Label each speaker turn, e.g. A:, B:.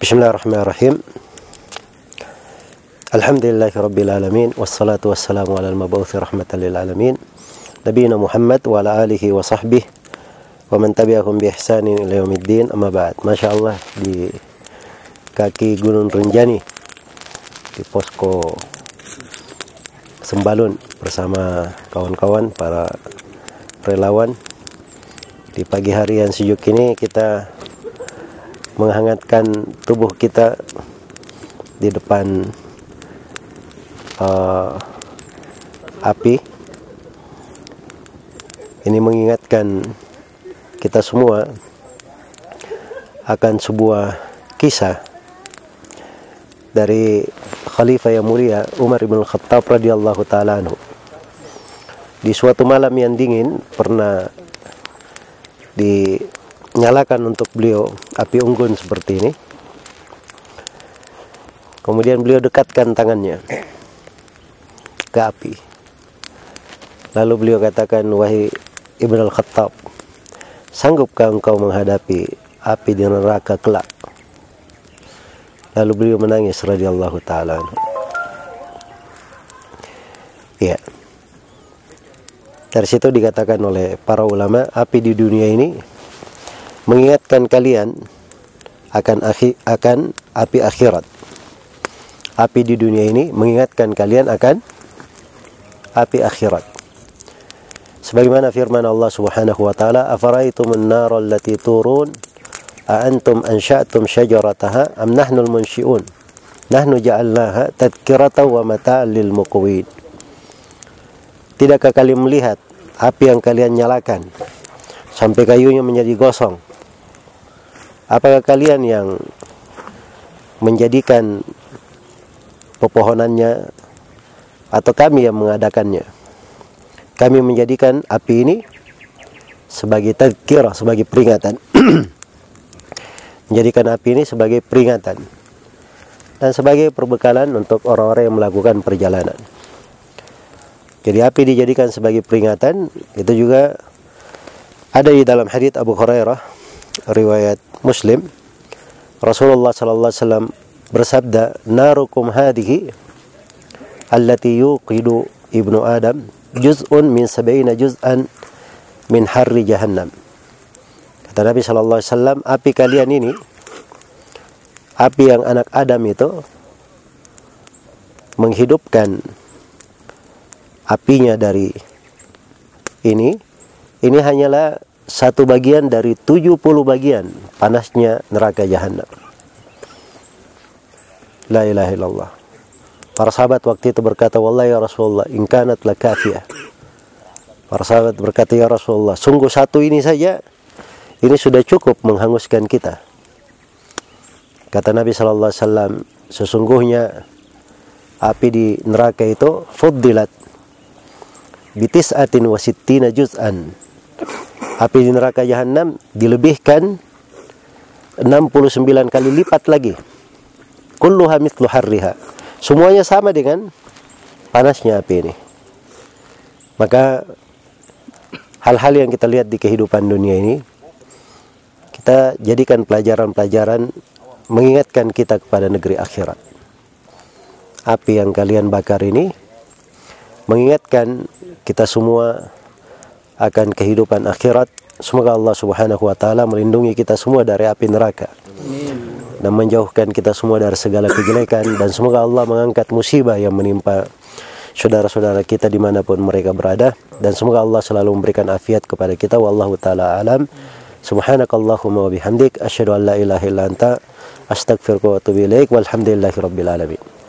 A: Bismillahirrahmanirrahim. Alhamdulillahi rabbil alamin wassalatu wassalamu ala al-mab'uthi rahmatan alamin. Nabiyina Muhammad wa ala alihi wa sahbihi wa man tabi'ahum bi ihsanin ila di kaki Gunung Renjani di posko Sembalun bersama kawan-kawan para relawan. Di pagi hari yang sejuk ini kita menghangatkan tubuh kita di depan uh, api ini mengingatkan kita semua akan sebuah kisah dari khalifah yang mulia Umar bin Khattab radhiyallahu taala anhu. Di suatu malam yang dingin pernah dinyalakan untuk beliau api unggun seperti ini. Kemudian beliau dekatkan tangannya ke api. Lalu beliau katakan, "Wahai Ibn al-Khattab, sanggupkah engkau menghadapi api di neraka kelak?" Lalu beliau menangis radhiyallahu taala. Ya. Dari situ dikatakan oleh para ulama, api di dunia ini mengingatkan kalian akan akhi, akan api akhirat. Api di dunia ini mengingatkan kalian akan api akhirat. Sebagaimana firman Allah Subhanahu wa taala, "Afara'aytum an-nar allati turun a antum ansha'tum shajarataha am nahnul munshi'un?" Nahnu ja'alnaha tadhkiratan wa mata'an lil muqwin. Tidakkah kalian melihat api yang kalian nyalakan sampai kayunya menjadi gosong? Apakah kalian yang menjadikan pepohonannya atau kami yang mengadakannya? Kami menjadikan api ini sebagai tadkirah, sebagai peringatan. menjadikan api ini sebagai peringatan dan sebagai perbekalan untuk orang-orang yang melakukan perjalanan. Jadi api dijadikan sebagai peringatan itu juga ada di dalam hadits Abu Hurairah riwayat Muslim Rasulullah sallallahu alaihi wasallam bersabda narukum hadhihi allati yuqidu ibnu adam juz'un min sab'ina juz'an min harri jahannam. Kata Nabi sallallahu alaihi wasallam api kalian ini api yang anak Adam itu menghidupkan apinya dari ini ini hanyalah satu bagian dari 70 bagian panasnya neraka jahanam. La ilaha illallah. Para sahabat waktu itu berkata, Wallahi ya Rasulullah, in kanat lakafiyah. Para sahabat berkata, Ya Rasulullah, sungguh satu ini saja, ini sudah cukup menghanguskan kita. Kata Nabi Sallallahu Alaihi Wasallam, sesungguhnya api di neraka itu fuddilat bitis'atin wasittina juz'an. Api di neraka jahanam dilebihkan 69 kali lipat lagi. Kulluha mithlu harriha. Semuanya sama dengan panasnya api ini. Maka hal-hal yang kita lihat di kehidupan dunia ini kita jadikan pelajaran-pelajaran mengingatkan kita kepada negeri akhirat. Api yang kalian bakar ini mengingatkan kita semua akan kehidupan akhirat. Semoga Allah Subhanahu wa taala melindungi kita semua dari api neraka. Dan menjauhkan kita semua dari segala kejelekan. Dan semoga Allah mengangkat musibah yang menimpa saudara-saudara kita di mana pun mereka berada. Dan semoga Allah selalu memberikan afiat kepada kita. Wallahu taala alam. Subhanakallahumma wa bihamdik. Asyhadu an la ilaha illa anta. Astaghfiruka wa atubu ilaik. Walhamdulillahi rabbil alamin